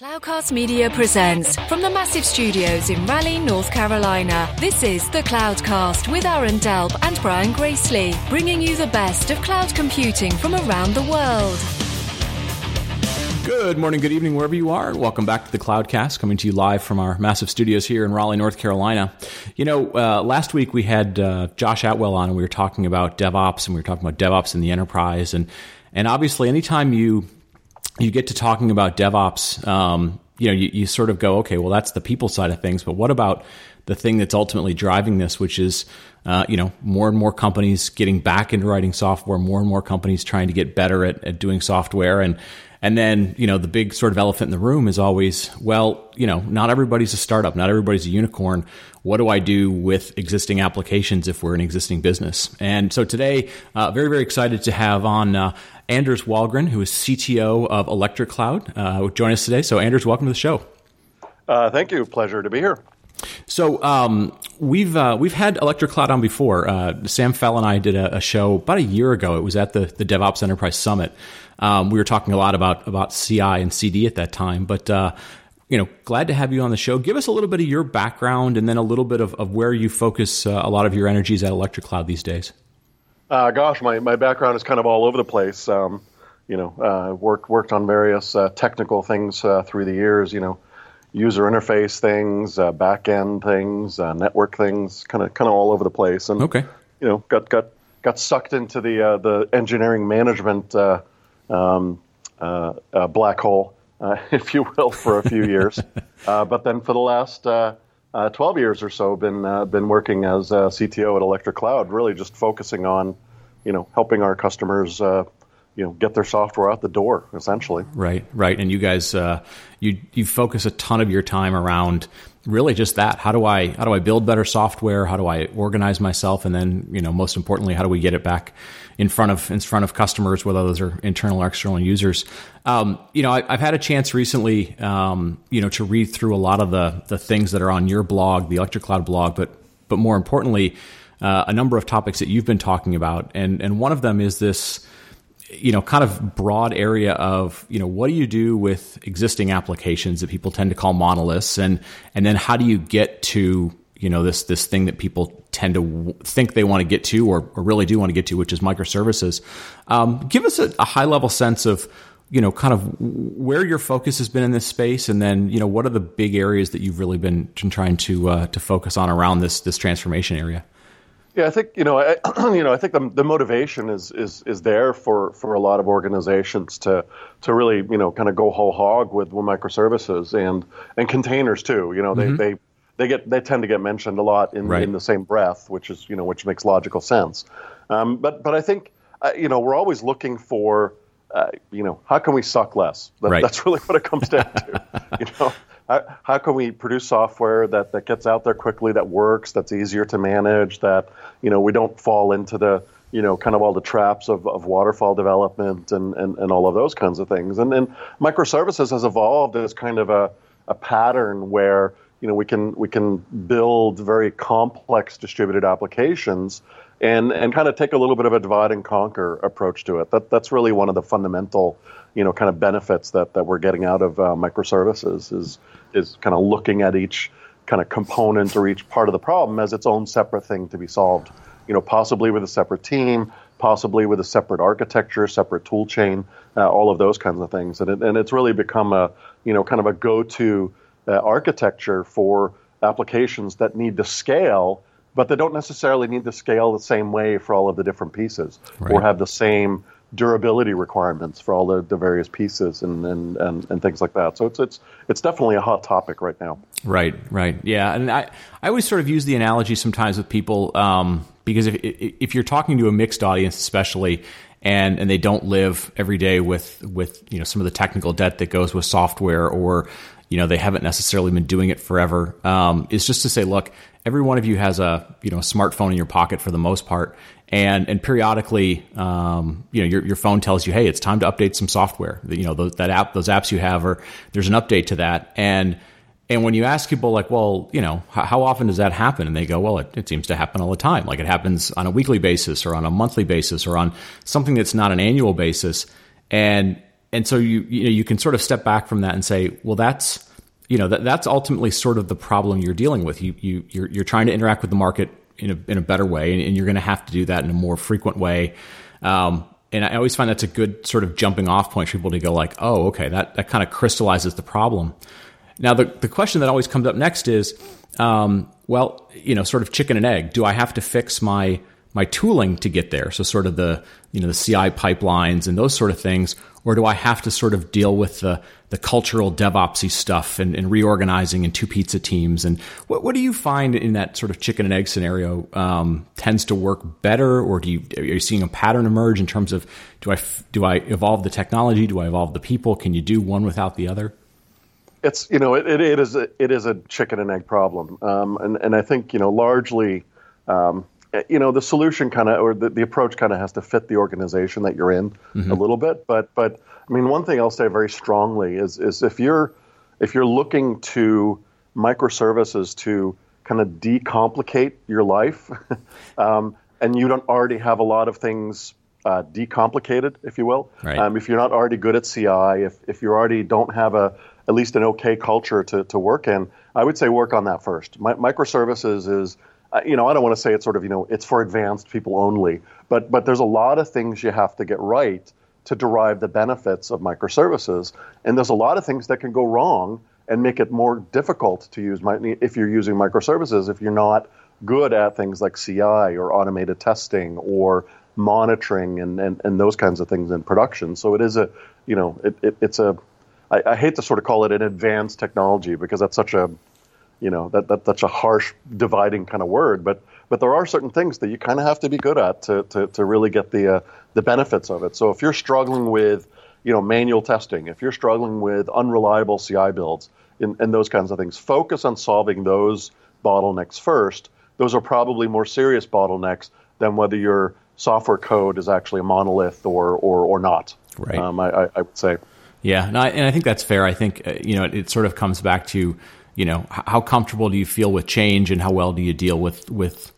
Cloudcast Media presents from the massive studios in Raleigh, North Carolina. This is the Cloudcast with Aaron Delp and Brian Gracely, bringing you the best of cloud computing from around the world. Good morning, good evening, wherever you are. Welcome back to the Cloudcast, coming to you live from our massive studios here in Raleigh, North Carolina. You know, uh, last week we had uh, Josh Atwell on, and we were talking about DevOps, and we were talking about DevOps in the enterprise, and and obviously, anytime you you get to talking about DevOps, um, you know, you, you sort of go, okay, well, that's the people side of things, but what about the thing that's ultimately driving this, which is, uh, you know, more and more companies getting back into writing software, more and more companies trying to get better at, at doing software, and and then, you know, the big sort of elephant in the room is always, well, you know, not everybody's a startup, not everybody's a unicorn. What do I do with existing applications if we're an existing business? And so today, uh, very, very excited to have on uh, Anders Wallgren, who is CTO of Electric Cloud, uh, join us today. So, Anders, welcome to the show. Uh, thank you. Pleasure to be here. So um, we've uh, we've had Electric Cloud on before. Uh, Sam Fell and I did a, a, show about a year ago. It was at the the DevOps Enterprise Summit. Um, we were talking a lot about about CI and CD at that time, but uh, you know, glad to have you on the show. Give us a little bit of your background and then a little bit of, of where you focus uh, a lot of your energies at Electric Cloud these days. Uh, gosh, my, my background is kind of all over the place. Um, you know, uh, worked worked on various uh, technical things through the years. You know, user interface things, uh, back end things, uh, network things, kind of kind of all over the place. And okay, you know, got got got sucked into the the engineering management um, black hole, if you will, for a few years. but then for the last uh, 12 years or so been uh, been working as a CTO at Electric Cloud, really just focusing on, you know, helping our customers, uh, you know, get their software out the door, essentially. Right, right. And you guys, uh, you you focus a ton of your time around really just that. How do I how do I build better software? How do I organize myself? And then, you know, most importantly, how do we get it back in front of in front of customers, whether those are internal or external users. Um, you know, I, have had a chance recently, um, you know, to read through a lot of the the things that are on your blog, the Electric Cloud blog, but but more importantly, uh, a number of topics that you've been talking about, and and one of them is this you know kind of broad area of you know what do you do with existing applications that people tend to call monoliths and and then how do you get to you know this this thing that people tend to w- think they want to get to or, or, really do want to get to, which is microservices. Um, give us a, a, high level sense of you know kind of where your focus has been in this space, and then you know what are the big areas that you've really been trying to uh, to focus on around this this transformation area. Yeah, I think you know, I, you know, I think the, the motivation is is is there for, for a lot of organizations to to really you know kind of go whole hog with, with microservices and and containers too. You know, they mm-hmm. they they get they tend to get mentioned a lot in, right. in the same breath, which is you know which makes logical sense. Um, but but I think uh, you know we're always looking for uh, you know how can we suck less? That, right. That's really what it comes down to. you know how, can we produce software that that gets out there quickly, that works, that's easier to manage, that you know we don't fall into the you know, kind of all the traps of, of waterfall development and, and, and all of those kinds of things. And, and microservices has evolved as kind of a, a pattern where you know we can we can build very complex distributed applications and and kind of take a little bit of a divide and conquer approach to it. That that's really one of the fundamental you know kind of benefits that that we're getting out of uh, microservices is is kind of looking at each kind of component or each part of the problem as its own separate thing to be solved. You know, possibly with a separate team, possibly with a separate architecture, separate tool chain, uh, all of those kinds of things. And it, and it's really become a you know kind of a go-to uh, architecture for applications that need to scale, but they don't necessarily need to scale the same way for all of the different pieces right. or have the same durability requirements for all the, the various pieces and, and, and, and, things like that. So it's it's it's definitely a hot topic right now. Right, right, yeah. And I I always sort of use the analogy sometimes with people um, because if if you're talking to a mixed audience, especially. And, and they don't live every day with, with you know some of the technical debt that goes with software or you know they haven't necessarily been doing it forever. Um, is just to say look every one of you has a you know a smartphone in your pocket for the most part. And and periodically um, you know your, your phone tells you hey it's time to update some software. You know those, that app those apps you have or there's an update to that. And and when you ask people like well you know how, how often does that happen? And they go well it, it seems to happen all the time. Like it happens on a weekly basis or on a monthly basis or on something that's not an annual basis. And and so you you know you can sort of step back from that and say, well, that's you know that that's ultimately sort of the problem you're dealing with. You you you're, you're trying to interact with the market in a in a better way, and, and you're going to have to do that in a more frequent way. Um, and I always find that's a good sort of jumping off point for people to go like, oh, okay, that that kind of crystallizes the problem. Now the the question that always comes up next is, um, well, you know, sort of chicken and egg. Do I have to fix my my tooling to get there? So sort of the you know the CI pipelines and those sort of things, or do I have to sort of deal with the the cultural DevOpsy stuff and, and reorganizing in two pizza teams? And what what do you find in that sort of chicken and egg scenario um, tends to work better, or do you are you seeing a pattern emerge in terms of do I do I evolve the technology? Do I evolve the people? Can you do one without the other? It's you know it, it, it is a, it is a chicken and egg problem, um, and and I think you know largely. Um, you know the solution kind of or the, the approach kind of has to fit the organization that you're in mm-hmm. a little bit but but i mean one thing i'll say very strongly is is if you're if you're looking to microservices to kind of decomplicate your life um, and you don't already have a lot of things uh, decomplicated if you will right. um, if you're not already good at ci if, if you already don't have a at least an okay culture to, to work in i would say work on that first microservices is you know, I don't want to say it's sort of, you know, it's for advanced people only, but but there's a lot of things you have to get right to derive the benefits of microservices, and there's a lot of things that can go wrong and make it more difficult to use if you're using microservices if you're not good at things like CI or automated testing or monitoring and, and, and those kinds of things in production. So it is a, you know, it, it it's a, I, I hate to sort of call it an advanced technology because that's such a you know that, that that's a harsh dividing kind of word but but there are certain things that you kind of have to be good at to, to, to really get the uh, the benefits of it. So if you're struggling with you know manual testing if you're struggling with unreliable ci builds and, and those kinds of things focus on solving those bottlenecks first. Those are probably more serious bottlenecks than whether your software code is actually a monolith or or, or not. Right. Um, I, I, would say. Yeah and I, and I think that's fair. I think uh, you know it, it sort of comes back to you know how comfortable do you feel with change and how well do you deal with with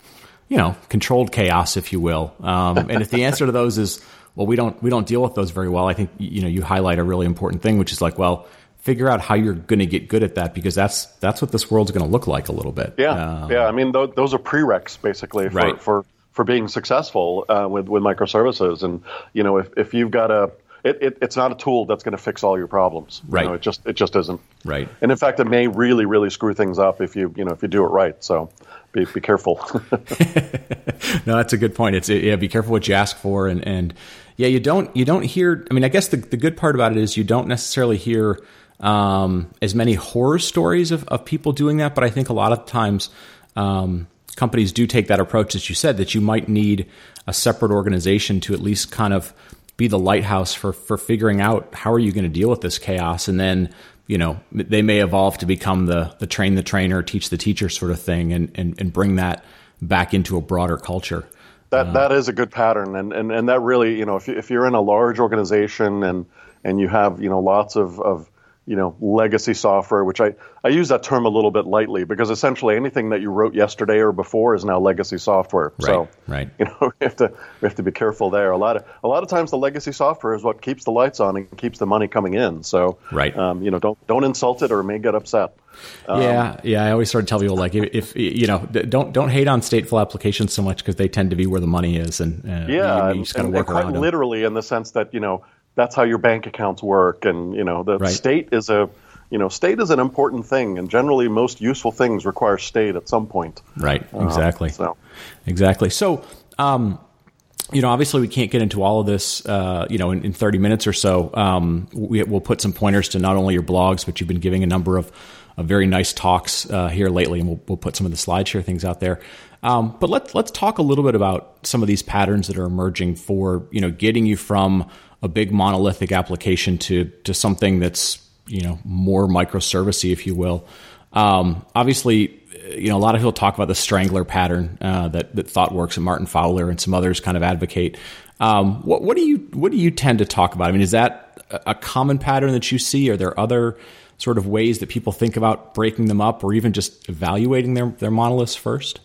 you know controlled chaos if you will? Um, and if the answer to those is well we don't we don't deal with those very well i think you know you highlight a really important thing which is like well figure out how you're going to get good at that because that's that's what this world's going to look like a little bit. Yeah. Um, yeah i mean th- those are prereqs basically for right. for for being successful uh, with with microservices. And you know if, if you've got a it, it, it's not a tool that's going to fix all your problems. Right. You know, it just it just isn't. Right. And in fact, it may really really screw things up if you you know if you do it right. So be be careful. no, that's a good point. It's yeah, be careful what you ask for, and and yeah, you don't you don't hear. I mean, I guess the the good part about it is you don't necessarily hear um, as many horror stories of of people doing that, but I think a lot of times. Um, companies do take that approach, as you said, that you might need a separate organization to at least kind of be the lighthouse for for figuring out how are you going to deal with this chaos? And then you know they may evolve to become the the train the trainer teach the teacher sort of thing and and, and bring that back into a broader culture. That uh, that is a good pattern. And, and and that really you know if, you, if you're in a large organization and and you have you know lots of, of you know legacy software which i i use that term a little bit lightly because essentially anything that you wrote yesterday or before is now legacy software. Right, so right. you know we have to we have to be careful there. A lot of a lot of times the legacy software is what keeps the lights on and keeps the money coming in. So right. um, you know don't don't insult it or it may get upset. Um, yeah, yeah. I always sort of tell people like, if, if, you know, don't don't hate on stateful applications so much because they tend to be where the money is, and uh, yeah, you, you to work and quite literally them. in the sense that you know that's how your bank accounts work and you know the right. state is a you know state is an important thing and generally most useful things require state at some point right exactly uh, so. exactly so um, you know, obviously we can't get into all of this, uh, you know, in, in, 30 minutes or so. Um, we, will put some pointers to not only your blogs, but you've been giving a number of, of very nice talks uh, here lately, and we'll, we'll, put some of the SlideShare things out there. Um, but let's let's talk a little bit about some of these patterns that are emerging for you know getting you from a big monolithic application to to something that's you know more microservicey, if you will. Um, obviously, you know a lot of people talk about the strangler pattern uh, that that ThoughtWorks and Martin Fowler and some others kind of advocate. Um, what, what do you what do you tend to talk about? I mean, is that a common pattern that you see? Are there other sort of ways that people think about breaking them up, or even just evaluating their their monoliths first?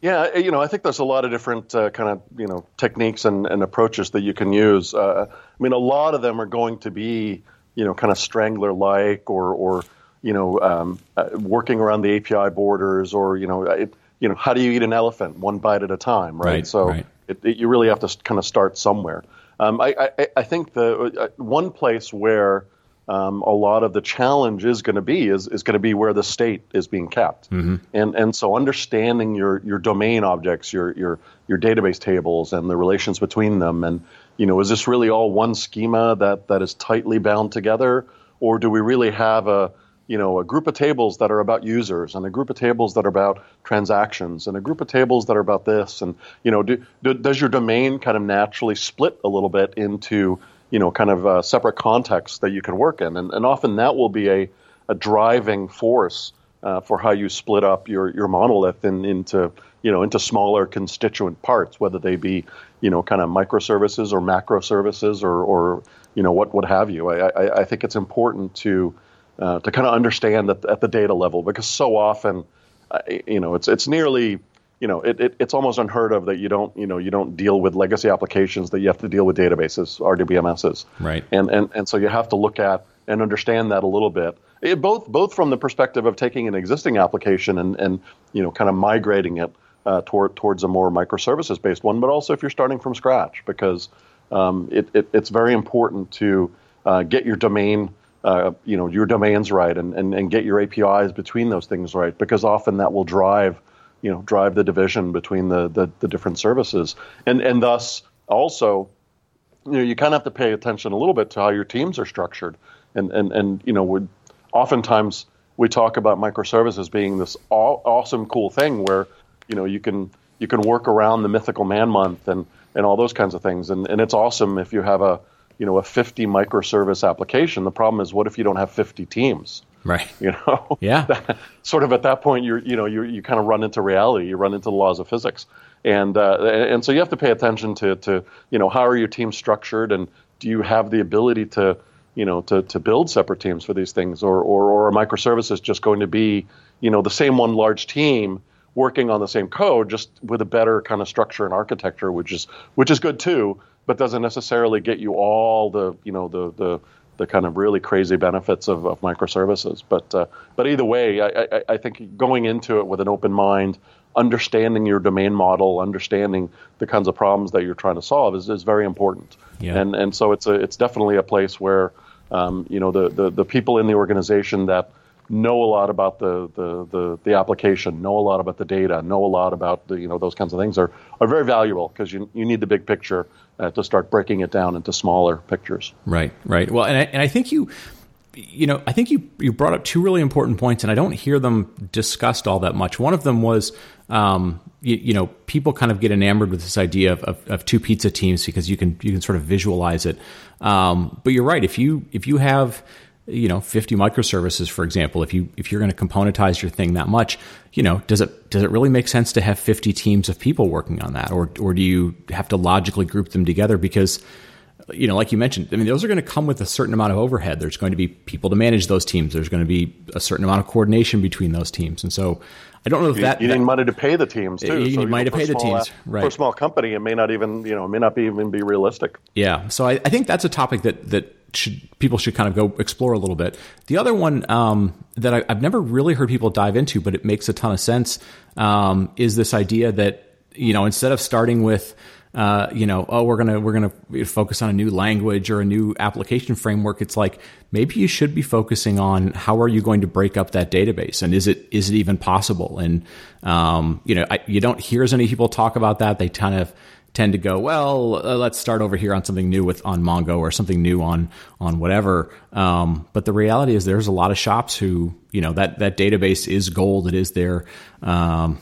Yeah, you know, I think there's a lot of different uh, kind of you know techniques and, and approaches that you can use. Uh, I mean, a lot of them are going to be you know kind of strangler like or or you know um, uh, working around the API borders or you know it, you know how do you eat an elephant one bite at a time, right? right so right. It, it, you really have to kind of start somewhere. Um, I, I, I think the uh, one place where um, a lot of the challenge is going to be is, is going to be where the state is being kept, mm-hmm. and and so understanding your your domain objects, your your your database tables, and the relations between them, and you know, is this really all one schema that that is tightly bound together, or do we really have a you know a group of tables that are about users and a group of tables that are about transactions and a group of tables that are about this? And you know do, do, does your domain kind of naturally split a little bit into you know, kind of uh, separate contexts that you can work in. And, and often that will be a, a driving force uh, for how you split up your, your monolith in, into, you know, into smaller constituent parts, whether they be, you know, kind of microservices or macro services or, or you know, what, what have you. I, I, I think it's important to, uh, to kind of understand that at the data level because so often, uh, you know, it's, it's nearly, you know, it, it, it's almost unheard of that you don't, you know, you don't deal with legacy applications that you have to deal with databases, RDBMSs. Right. And, and, and so you have to look at and understand that a little bit. It, both, both from the perspective of taking an existing application and, and you know, kind of migrating it uh, toward, towards a more microservices based one, but also if you're starting from scratch, because um, it, it, it's very important to uh, get your domain uh, you know your domains right and, and, and get your APIs between those things right because often that will drive you know drive the division between the, the, the different services. And and thus also you know you kind of have to pay attention a little bit to how your teams are structured. And and and you know would oftentimes we talk about microservices being this aw- awesome cool thing where you know you can you can work around the mythical man month and and all those kinds of things. And and it's awesome if you have a you know a 50 microservice application. The problem is what if you don't have 50 teams Right. You know. Yeah. sort of at that point, you're you know you you kind of run into reality. You run into the laws of physics, and uh, and so you have to pay attention to to you know how are your teams structured, and do you have the ability to you know to to build separate teams for these things, or or or a microservice just going to be you know the same one large team working on the same code, just with a better kind of structure and architecture, which is which is good too, but doesn't necessarily get you all the you know the the the kind of really crazy benefits of, of microservices. But uh, but either way, I, I, I, think going into it with an open mind, understanding your domain model, understanding the kinds of problems that you're trying to solve is, is very important. Yeah. And and so it's a it's definitely a place where um, you know the, the the people in the organization that know a lot about the, the, the, the, application, know a lot about the data, know a lot about the, you know those kinds of things are, are very valuable because you, you need the big picture uh, to start breaking it down into smaller pictures. Right, right. Well, and I, and I think you you know I think you you brought up two really important points, and I don't hear them discussed all that much. One of them was. Um, you, you, know, people kind of get enamored with this idea of, of, of, two pizza teams because you can you can sort of visualize it. Um, but you're right. If you if you have you know 50 microservices for example if you if you're going to componentize your thing that much you know does it does it really make sense to have 50 teams of people working on that? Or or do you have to logically group them together? Because you know like you mentioned i mean those are going to come with a certain amount of overhead there's going to be people to manage those teams there's going to be a certain amount of coordination between those teams and so I don't know if you, that you that, need money to pay the teams too. You so, need money to pay the small, teams, right? For a small company, it may not even you know it may not be even be realistic. Yeah, so I, I think that's a topic that that should people should kind of go explore a little bit. The other one um, that I, have never really heard people dive into, but it makes a ton of sense, um, is this idea that you know instead of starting with uh, you know, oh, we're gonna we're gonna focus on a new language or a new application framework. It's like maybe you should be focusing on how are you going to break up that database, and is it is it even possible? And um, you know, I, you don't hear as many people talk about that. They kind of tend to go, well, uh, let's start over here on something new with on Mongo or something new on on whatever. Um, but the reality is, there's a lot of shops who, you know, that that database is gold. It is their, um,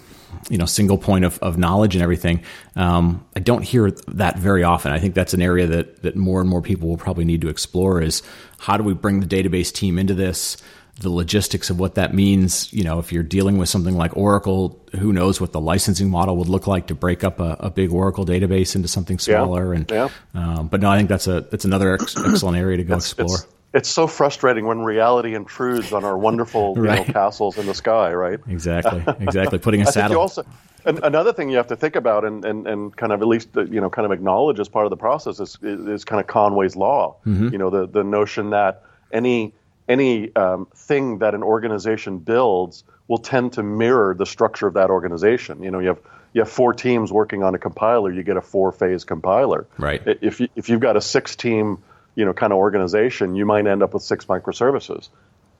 you know, single point of, of knowledge and everything. Um, I don't hear that very often. I think that's an area that that more and more people will probably need to explore. Is how do we bring the database team into this? the logistics of what that means. You know, if you're dealing with something like Oracle, who knows what the licensing model would look like to break up a, a big Oracle database into something smaller. Yeah. And yeah. Um, but no, I think that's a that's another ex- excellent area to go it's, explore. It's, it's so frustrating when reality intrudes on our wonderful right. you know, castles in the sky, right? Exactly, exactly. Putting a saddle. also, another thing you have to think about and, and, and kind of at least you know kind of acknowledge as part of the process is, is kind of Conway's law. Mm-hmm. You know, the the notion that any any um, thing that an organization builds will tend to mirror the structure of that organization. You know, you have you have four teams working on a compiler, you get a four phase compiler. Right. If you, if you've got a six team, you know, kind of organization, you might end up with six microservices.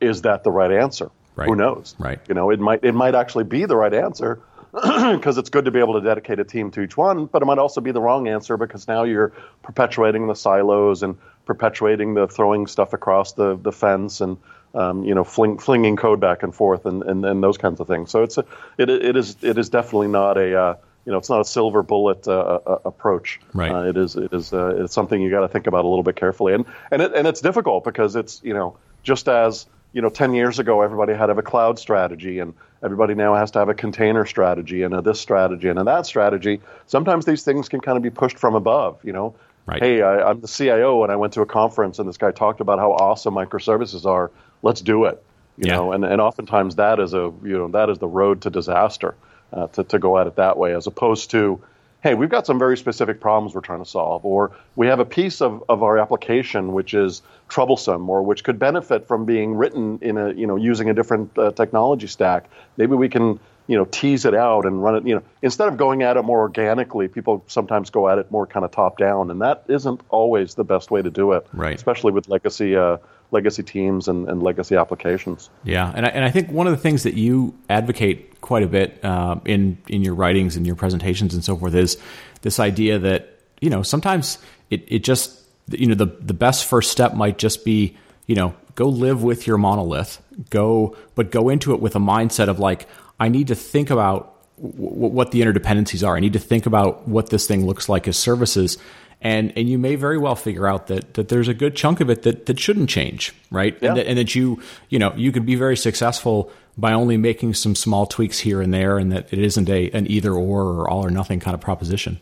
Is that the right answer? Right. Who knows? Right. You know, it might it might actually be the right answer because it's good to be able to dedicate a team to each one, but it might also be the wrong answer because now you're perpetuating the silos and perpetuating the throwing stuff across the, the fence and um, you know, fling, flinging code back and forth and, and, and those kinds of things. So it's a, it, it is it is definitely not a uh, you know it's not a silver bullet uh, uh, approach. Right. Uh, it is it is uh, it's something you got to think about a little bit carefully and and it, and it's difficult because it's you know just as you know 10 years ago everybody had to have a cloud strategy and everybody now has to have a container strategy and a this strategy and a that strategy sometimes these things can kind of be pushed from above you know right. hey I, i'm the cio and i went to a conference and this guy talked about how awesome microservices are let's do it. You yeah. know, and, and oftentimes that is a you know that is the road to disaster uh, to to go at it that way, as opposed to hey, we've got some very specific problems we're trying to solve, or we have a piece of, of our application which is troublesome, or which could benefit from being written in a you know using a different uh, technology stack. Maybe we can you know tease it out and run it. You know, instead of going at it more organically, people sometimes go at it more kind of top down, and that isn't always the best way to do it. Right. Especially with legacy. Uh, legacy teams and, and legacy applications. Yeah, and I, and I think one of the things that you advocate quite a bit uh, in in your writings and your presentations and so forth is this idea that you know sometimes it it just you know the the best first step might just be you know go live with your monolith go but go into it with a mindset of like I need to think about w- what the interdependencies are. I need to think about what this thing looks like as services and and you may very well figure out that that there's a good chunk of it that that shouldn't change, right? Yeah. And, that, and that you you know you can be very successful by only making some small tweaks here and there, and that it isn't a an either or or all or nothing kind of proposition.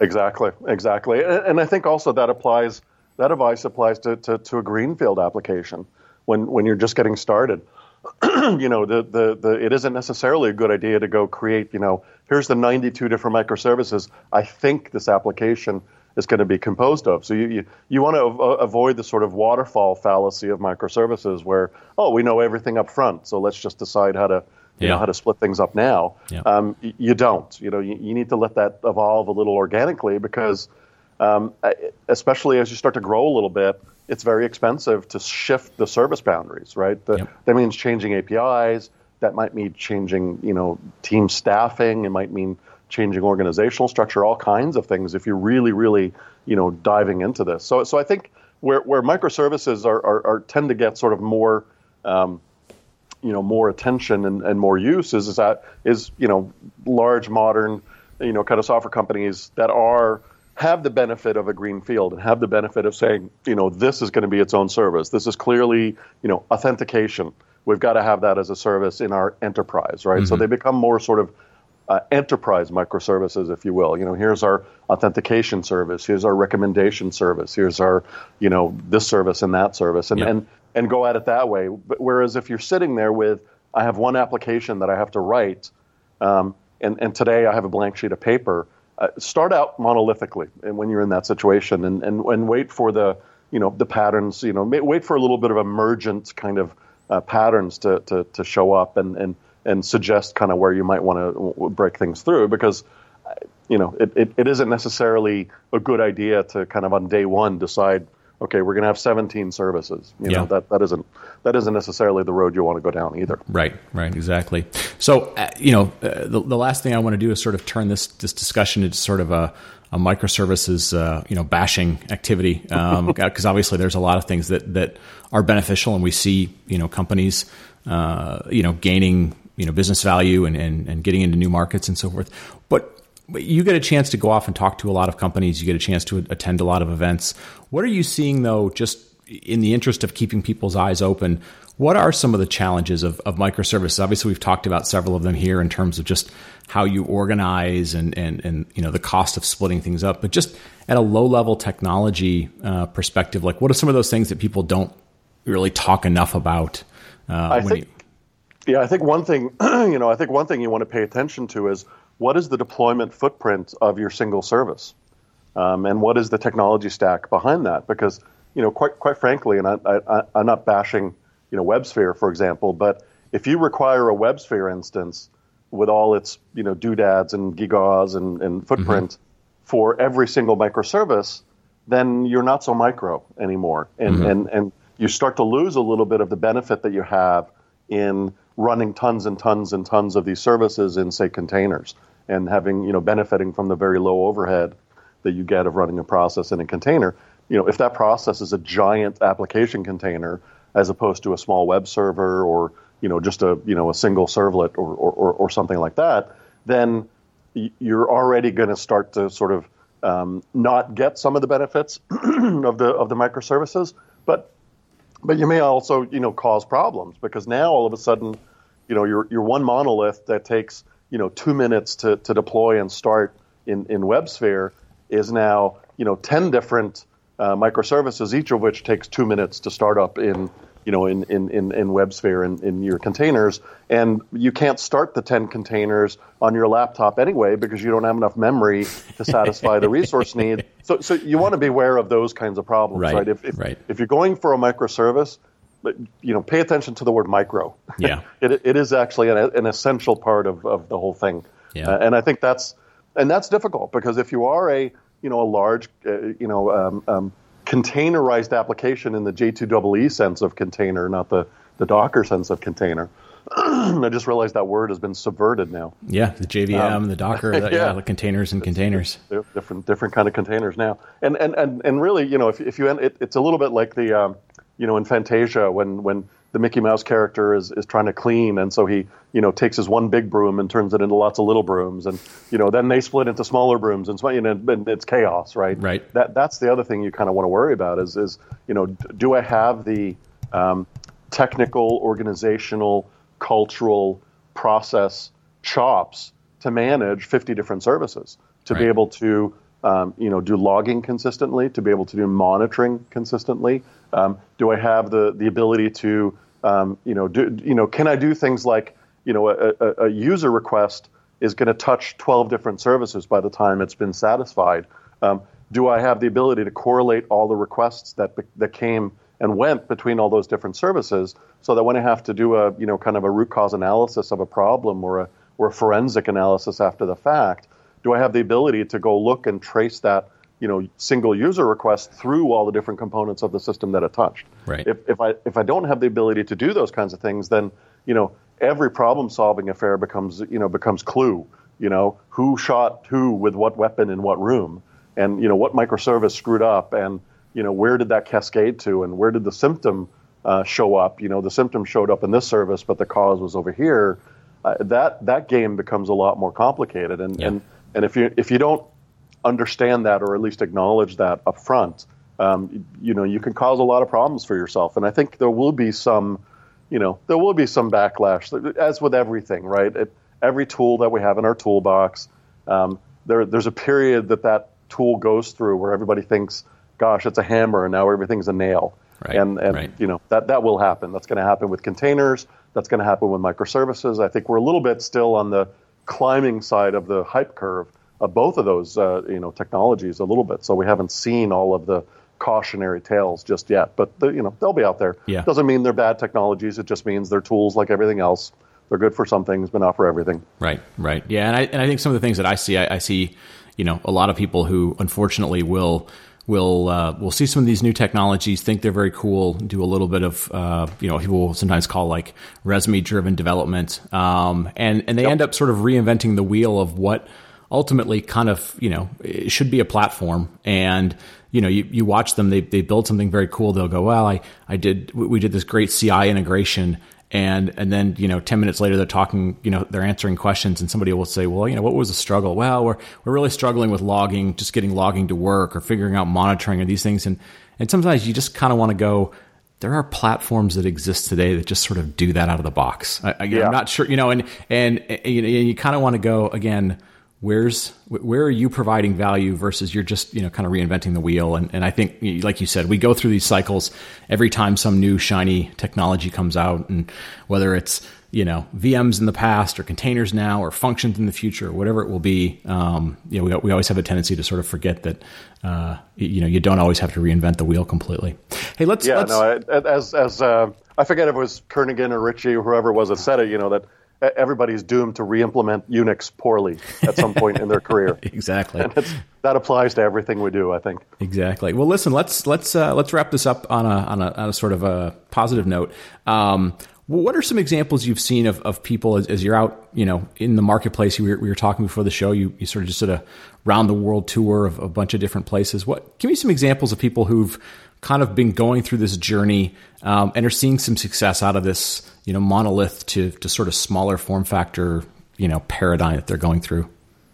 Exactly, exactly, and I think also that applies. That advice applies to, to, to a greenfield application when when you're just getting started. you know, the, the, the, it isn't necessarily a good idea to go create, you know, here's the 92 different microservices. I think this application is going to be composed of. So you, you, you want to avoid the sort of waterfall fallacy of microservices where, oh, we know everything up front, so let's just decide how to, you yeah. know, how to split things up now. Yeah. Um, you don't. You know, you, you, need to let that evolve a little organically because, um, especially as you start to grow a little bit, it's very expensive to shift the service boundaries, right? The, yep. That means changing APIs. That might mean changing, you know, team staffing. It might mean changing organizational structure, all kinds of things. If you're really, really, you know, diving into this, so so I think where where microservices are, are, are tend to get sort of more, um, you know, more attention and, and more use is, is that is you know large modern, you know, kind of software companies that are have the benefit of a green field and have the benefit of saying, you know, this is going to be its own service. This is clearly, you know, authentication. We've got to have that as a service in our enterprise, right? Mm-hmm. So they become more sort of uh, enterprise microservices, if you will. You know, here's our authentication service, here's our recommendation service, here's our, you know, this service and that service, and yep. and and go at it that way. But whereas if you're sitting there with, I have one application that I have to write, um, and and today I have a blank sheet of paper. Uh, start out monolithically, and when you're in that situation, and and and wait for the you know the patterns. You know, wait for a little bit of emergent kind of uh, patterns to, to to show up, and and and suggest kind of where you might want to break things through because you know it, it, it isn't necessarily a good idea to kind of on day one decide okay we're going to have 17 services you yeah. know that that isn't that isn't necessarily the road you want to go down either right right exactly so uh, you know uh, the, the last thing i want to do is sort of turn this this discussion into sort of a a microservices, uh, you know, bashing activity, because um, obviously there's a lot of things that that are beneficial, and we see, you know, companies, uh, you know, gaining you know business value and, and, and getting into new markets and so forth. But, but you get a chance to go off and talk to a lot of companies. You get a chance to attend a lot of events. What are you seeing though? Just in the interest of keeping people's eyes open, what are some of the challenges of, of microservices? Obviously, we've talked about several of them here in terms of just how you organize and, and, and you know the cost of splitting things up. But just at a low level technology uh, perspective, like what are some of those things that people don't really talk enough about. Uh, I think, you... yeah, I think one thing, you know, I think one thing you want to pay attention to is what is the deployment footprint of your single service, um, and what is the technology stack behind that? Because you know, quite quite frankly, and I, I, I'm not bashing, you know, WebSphere for example, but if you require a WebSphere instance with all its you know doodads and gigaws and, and footprint mm-hmm. for every single microservice, then you're not so micro anymore, and mm-hmm. and and you start to lose a little bit of the benefit that you have in running tons and tons and tons of these services in say containers and having you know benefiting from the very low overhead that you get of running a process in a container. You know, if that process is a giant application container as opposed to a small web server or you know just a you know a single servlet or or, or something like that, then you're already going to start to sort of um, not get some of the benefits of the of the microservices, but but you may also you know cause problems because now all of a sudden, you know, your your one monolith that takes you know two minutes to, to deploy and start in in WebSphere is now you know ten different uh, microservices, each of which takes two minutes to start up in you know, in, in, in, in WebSphere in, in your containers. And you can't start the 10 containers on your laptop anyway because you don't have enough memory to satisfy the resource need. So, so you want to be aware of those kinds of problems, right? right? If, if, right. if you're going for a microservice, you know, pay attention to the word micro. Yeah. it, it is actually an, an essential part of, of the whole thing. Yeah. Uh, and I think that's, and that's difficult because if you are a, you know, a large, uh, you know, um, um, containerized application in the J2EE sense of container, not the, the Docker sense of container. I just realized that word has been subverted now. Yeah, the JVM, um, the Docker, the, yeah. yeah. the containers and containers. different, different kind of containers now. And and and, and really, you know, if if you it, it's a little bit like the, um, you know, in Fantasia when when the Mickey Mouse character is, is trying to clean, and so he you know takes his one big broom and turns it into lots of little brooms, and you know then they split into smaller brooms, and, you know, and it's chaos, right? Right. That that's the other thing you kind of want to worry about is is you know do I have the um, technical, organizational, cultural process chops to manage 50 different services to right. be able to um, you know, do logging consistently, to be able to do monitoring consistently? Um, do I have the the ability to um, you know, do, you know, can I do things like, you know, a, a, a user request is going to touch 12 different services by the time it's been satisfied? Um, do I have the ability to correlate all the requests that that came and went between all those different services, so that when I have to do a, you know, kind of a root cause analysis of a problem or a or a forensic analysis after the fact, do I have the ability to go look and trace that you know single user request through all the different components of the system that it touched. Right. If, if I if I don't have the ability to do those kinds of things, then you know every problem solving affair becomes you know becomes clue. You know who shot who with what weapon in what room, and you know what microservice screwed up, and you know where did that cascade to, and where did the symptom uh, show up? You know the symptom showed up in this service, but the cause was over here. Uh, that that game becomes a lot more complicated, and yeah. and and if you if you don't understand that or at least acknowledge that up front, um, you know, you can cause a lot of problems for yourself. And I think there will be some, you know, there will be some backlash, as with everything, right? It, every tool that we have in our toolbox, um, there, there's a period that that tool goes through where everybody thinks, gosh, it's a hammer and now everything's a nail. Right, and and right. you know that that will happen. That's going to happen with containers. That's going to happen with microservices. I think we're a little bit still on the climbing side of the hype curve of both of those uh, you know technologies a little bit. So we haven't seen all of the cautionary tales just yet, but the, you know they'll be out there. Yeah. Doesn't mean they're bad technologies. It just means they're tools like everything else. They're good for some things, but not for everything. Right, right, yeah. And I and I think some of the things that I see, I, I see, you know, a lot of people who unfortunately will will uh, will see some of these new technologies, think they're very cool, do a little bit of uh, you know people will sometimes call like resume driven development, um, and and they yep. end up sort of reinventing the wheel of what ultimately kind of you know it should be a platform. And you know you, you watch them they, they build something very cool. They'll go well i i did we did this great ci integration. And and then you know 10 minutes later they're talking you know they're answering questions and somebody will say well you know what was the struggle? Well we're we're really struggling with logging just getting logging to work or figuring out monitoring or these things. And and sometimes you just kind of want to go there are platforms that exist today that just sort of do that out of the box. I, am not sure you know and and, and you, you kind of want to go again where's where are you providing value versus you're just you know kind of reinventing the wheel and, and i think like you said we go through these cycles every time some new shiny technology comes out and whether it's you know VMs in the past or containers now or functions in the future or whatever it will be. Um, you know, we, we always have a tendency to sort of forget that uh, you know you don't always have to reinvent the wheel completely. Hey, let's yeah let's, no as as uh, I forget if it was Kernighan or Ritchie or whoever it was that said it. You know that everybody's doomed to re-implement Unix poorly at some point in their career. exactly. That applies to everything we do, I think. Exactly. Well, listen, let's let's uh, let's wrap this up on a, on a on a sort of a positive note. Um, what are some examples you've seen of, of people as, as you're out, you know, in the marketplace? We were, we were talking before the show. You, you sort of just did a round the world tour of a bunch of different places. What give me some examples of people who've kind of been going through this journey um, and are seeing some success out of this, you know, monolith to to sort of smaller form factor, you know, paradigm that they're going through.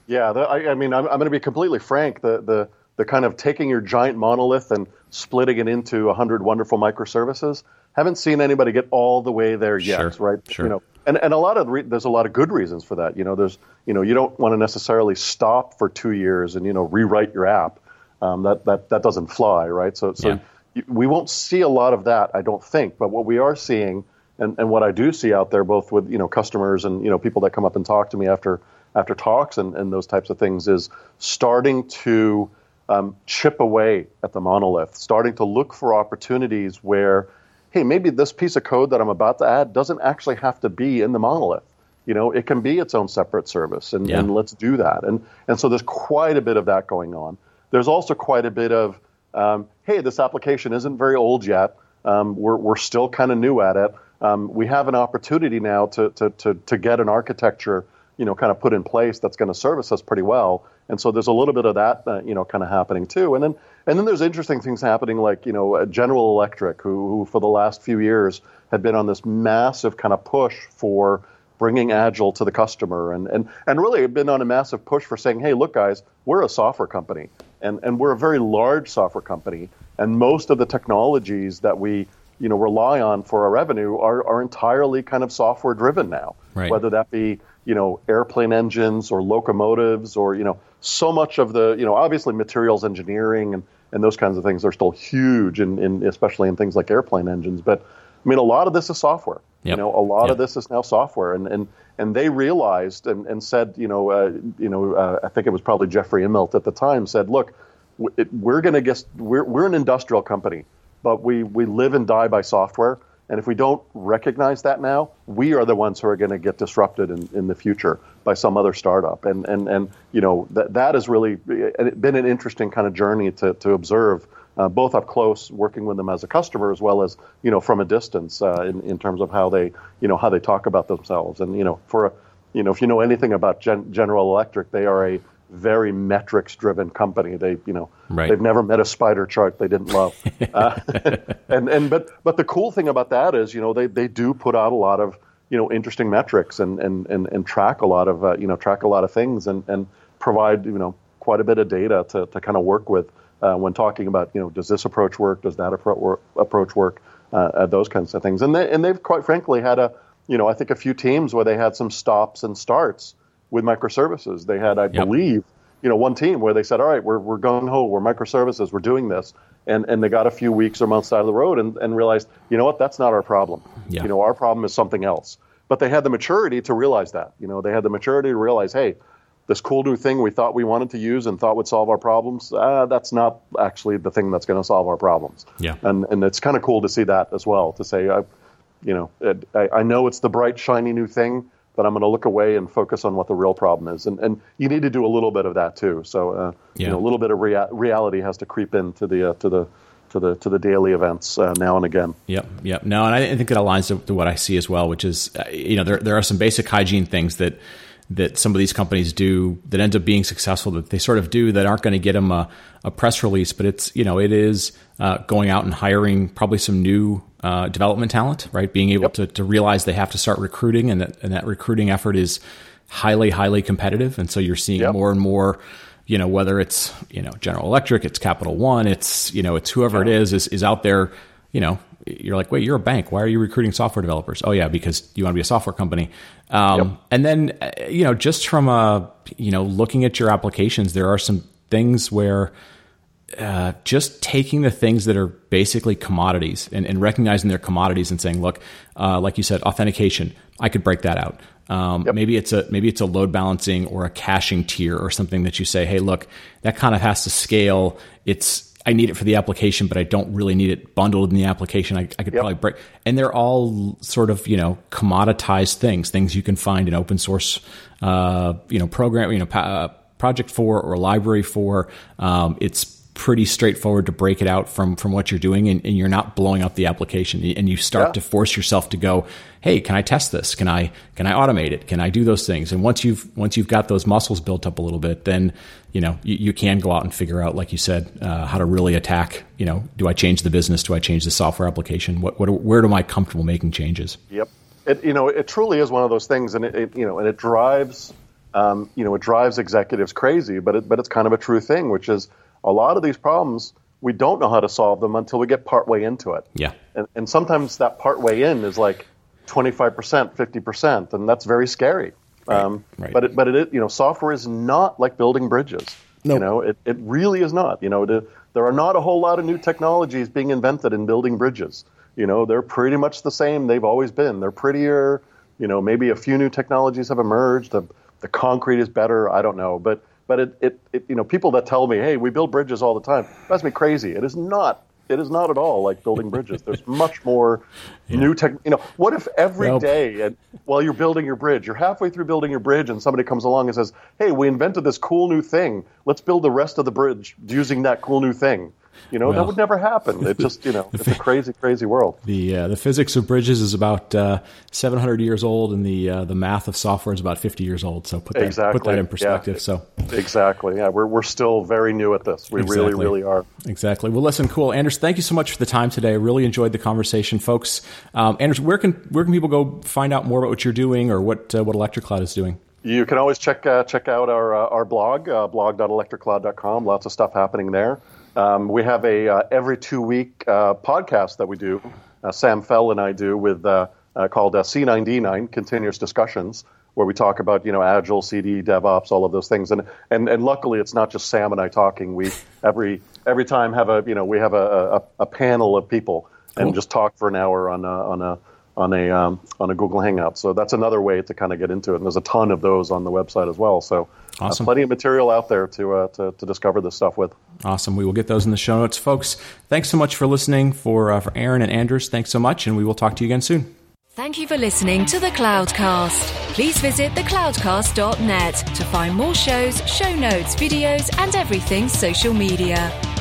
Yeah, the, I, I, mean, I'm, I'm going to be completely frank. The the the kind of taking your giant monolith and splitting it into a hundred wonderful microservices haven't seen anybody get all the way there yet, sure, right? Sure. You know, and, and a lot of re- there's a lot of good reasons for that. You know, there's you know you don't want to necessarily stop for two years and you know rewrite your app. Um, that that that doesn't fly, right? So so yeah. We won't see a lot of that, I don't think. But what we are seeing, and, and what I do see out there, both with you know customers and you know people that come up and talk to me after after talks and, and those types of things, is starting to um, chip away at the monolith, starting to look for opportunities where hey, maybe this piece of code that I'm about to add doesn't actually have to be in the monolith. You know, it can be its own separate service, and, yeah. and let's do that. And and so there's quite a bit of that going on. There's also quite a bit of, um, hey, this application isn't very old yet. Um, we're we're still kind of new at it. Um, we have an opportunity now to, to to to get an architecture, you know, kind of put in place that's going to service us pretty well. And so there's a little bit of that, uh, you know, kind of happening too. And then and then there's interesting things happening, like you know, General Electric, who, who for the last few years had been on this massive kind of push for bringing agile to the customer, and and and really been on a massive push for saying, hey, look, guys, we're a software company, and and we're a very large software company, and most of the technologies that we you know rely on for our revenue are are entirely kind of software driven now, right. whether that be you know airplane engines or locomotives or you know so much of the you know obviously materials engineering and, and those kinds of things are still huge in, in especially in things like airplane engines. But i mean a lot of this is software yep. you know a lot yep. of this is now software and and and they realized and, and said you know uh, you know uh, i think it was probably jeffrey immelt at the time said look we're going to get we're, we're an industrial company but we we live and die by software and if we don't recognize that now, we are the ones who are going to get disrupted in, in the future by some other startup. And and and you know that that has really been an interesting kind of journey to to observe. Uh, both up close, working with them as a customer, as well as you know from a distance, uh, in in terms of how they you know how they talk about themselves, and you know for a, you know if you know anything about Gen- General Electric, they are a very metrics driven company. They, you know, right. they've never met a spider chart they didn't love. uh, and and but but the cool thing about that is, you know, they they do put out a lot of you know interesting metrics and and and, and track a lot of uh, you know track a lot of things and and provide you know quite a bit of data to to kind of work with uh, when talking about you know does this approach work, does that approach work, uh, those kinds of things. And they and they've quite frankly had a you know I think a few teams where they had some stops and starts with microservices. They had, I yep. believe, you know, one team where they said, "All right, we're we're gung ho, we're microservices, we're doing this," and and they got a few weeks or months out of the road and, and realized, you know what, that's not our problem. Yeah. You know, our problem is something else. But they had the maturity to realize that. You know, they had the maturity to realize, hey, this cool new thing we thought we wanted to use and thought would solve our problems, uh, that's not actually the thing that's going to solve our problems. Yeah. And and it's kind of cool to see that as well. To say, I, you know, it, I, I know it's the bright shiny new thing but I'm going to look away and focus on what the real problem is. And, and you need to do a little bit of that too. So, uh, yeah. you know, a little bit of rea- reality has to creep into the, uh, to the, to the, to the daily events uh, now and again. Yep. Yep. No, and I think it aligns to, to what I see as well, which is, uh, you know, there, there are some basic hygiene things that, that some of these companies do that ends up being successful that they sort of do that aren't going to get them a, a press release, but it's you know it is uh, going out and hiring probably some new uh, development talent, right? Being able yep. to, to realize they have to start recruiting, and that and that recruiting effort is highly highly competitive, and so you're seeing yep. more and more. You know whether it's you know General Electric, it's Capital One, it's you know it's whoever it is is is out there you know, you're like, wait, you're a bank. Why are you recruiting software developers? Oh yeah, because you want to be a software company. Um, yep. And then uh, you know, just from a you know looking at your applications, there are some things where uh, just taking the things that are basically commodities and, and recognizing their commodities and saying, look, uh, like you said, authentication, I could break that out. Um, yep. Maybe it's a maybe it's a load balancing or a caching tier or something that you say, hey, look, that kind of has to scale. It's I need it for the application, but I don't really need it bundled in the application. I, I could yep. probably break, and they're all sort of you know commoditized things, things you can find in open source, uh, you know, program, you know, pa- uh, project for or library for. Um, it's pretty straightforward to break it out from from what you're doing and, and you're not blowing up the application and you start yeah. to force yourself to go hey can i test this? Can i can i automate it? Can i do those things? And once you've once you've got those muscles built up a little bit then you know you, you can go out and figure out like you said uh, how to really attack you know do i change the business? Do i change the software application? What, what where am i comfortable making changes? Yep. It you know it truly is one of those things and it, it you know and it drives um, you know it drives executives crazy but it, but it's kind of a true thing which is a lot of these problems we don't know how to solve them until we get partway into it. Yeah. And, and sometimes that partway in is like 25%, 50%, and that's very scary. Right. Um, right. But it, but it, you know, software is not like building bridges. Nope. You know, it, it really is not. You know, to, there are not a whole lot of new technologies being invented in building bridges. You know, they're pretty much the same they've always been. They're prettier. You know, maybe a few new technologies have emerged. The, the concrete is better. I don't know, but but it, it, it, you know, people that tell me, "Hey, we build bridges all the time," that's me crazy. It is not. It is not at all like building bridges. There's much more yeah. new tech. You know, what if every well, day, and while you're building your bridge, you're halfway through building your bridge, and somebody comes along and says, "Hey, we invented this cool new thing. Let's build the rest of the bridge using that cool new thing." You know, well, that would never happen. It just, you know, it's a crazy, crazy world. The uh, the physics of bridges is about uh, 700 years old, and the uh, the math of software is about 50 years old. So put that exactly. put that in perspective. Yeah. So exactly, yeah, we're we're still very new at this. We exactly. really, really are. Exactly. Well, listen, cool, Anders. Thank you so much for the time today. I really enjoyed the conversation, folks. Um, Anders, where can where can people go find out more about what you're doing or what uh, what Electric Cloud is doing? You can always check uh, check out our uh, our blog, uh, blog.electric-cloud.com. Lots of stuff happening there. Um, we have a uh, every two week uh, podcast that we do. Uh, Sam Fell and I do with uh, uh, called uh, C9D9 Continuous Discussions, where we talk about you know agile, CD, DevOps, all of those things. And and and luckily, it's not just Sam and I talking. We every every time have a you know we have a, a, a panel of people and cool. just talk for an hour on a, on a on a um, on a Google Hangout. So that's another way to kind of get into it. And there's a ton of those on the website as well. So uh, awesome. uh, plenty of material out there to, uh, to, to discover this stuff with. Awesome. We will get those in the show notes, folks. Thanks so much for listening. For uh, for Aaron and Anders, thanks so much, and we will talk to you again soon. Thank you for listening to the Cloudcast. Please visit thecloudcast.net to find more shows, show notes, videos, and everything social media.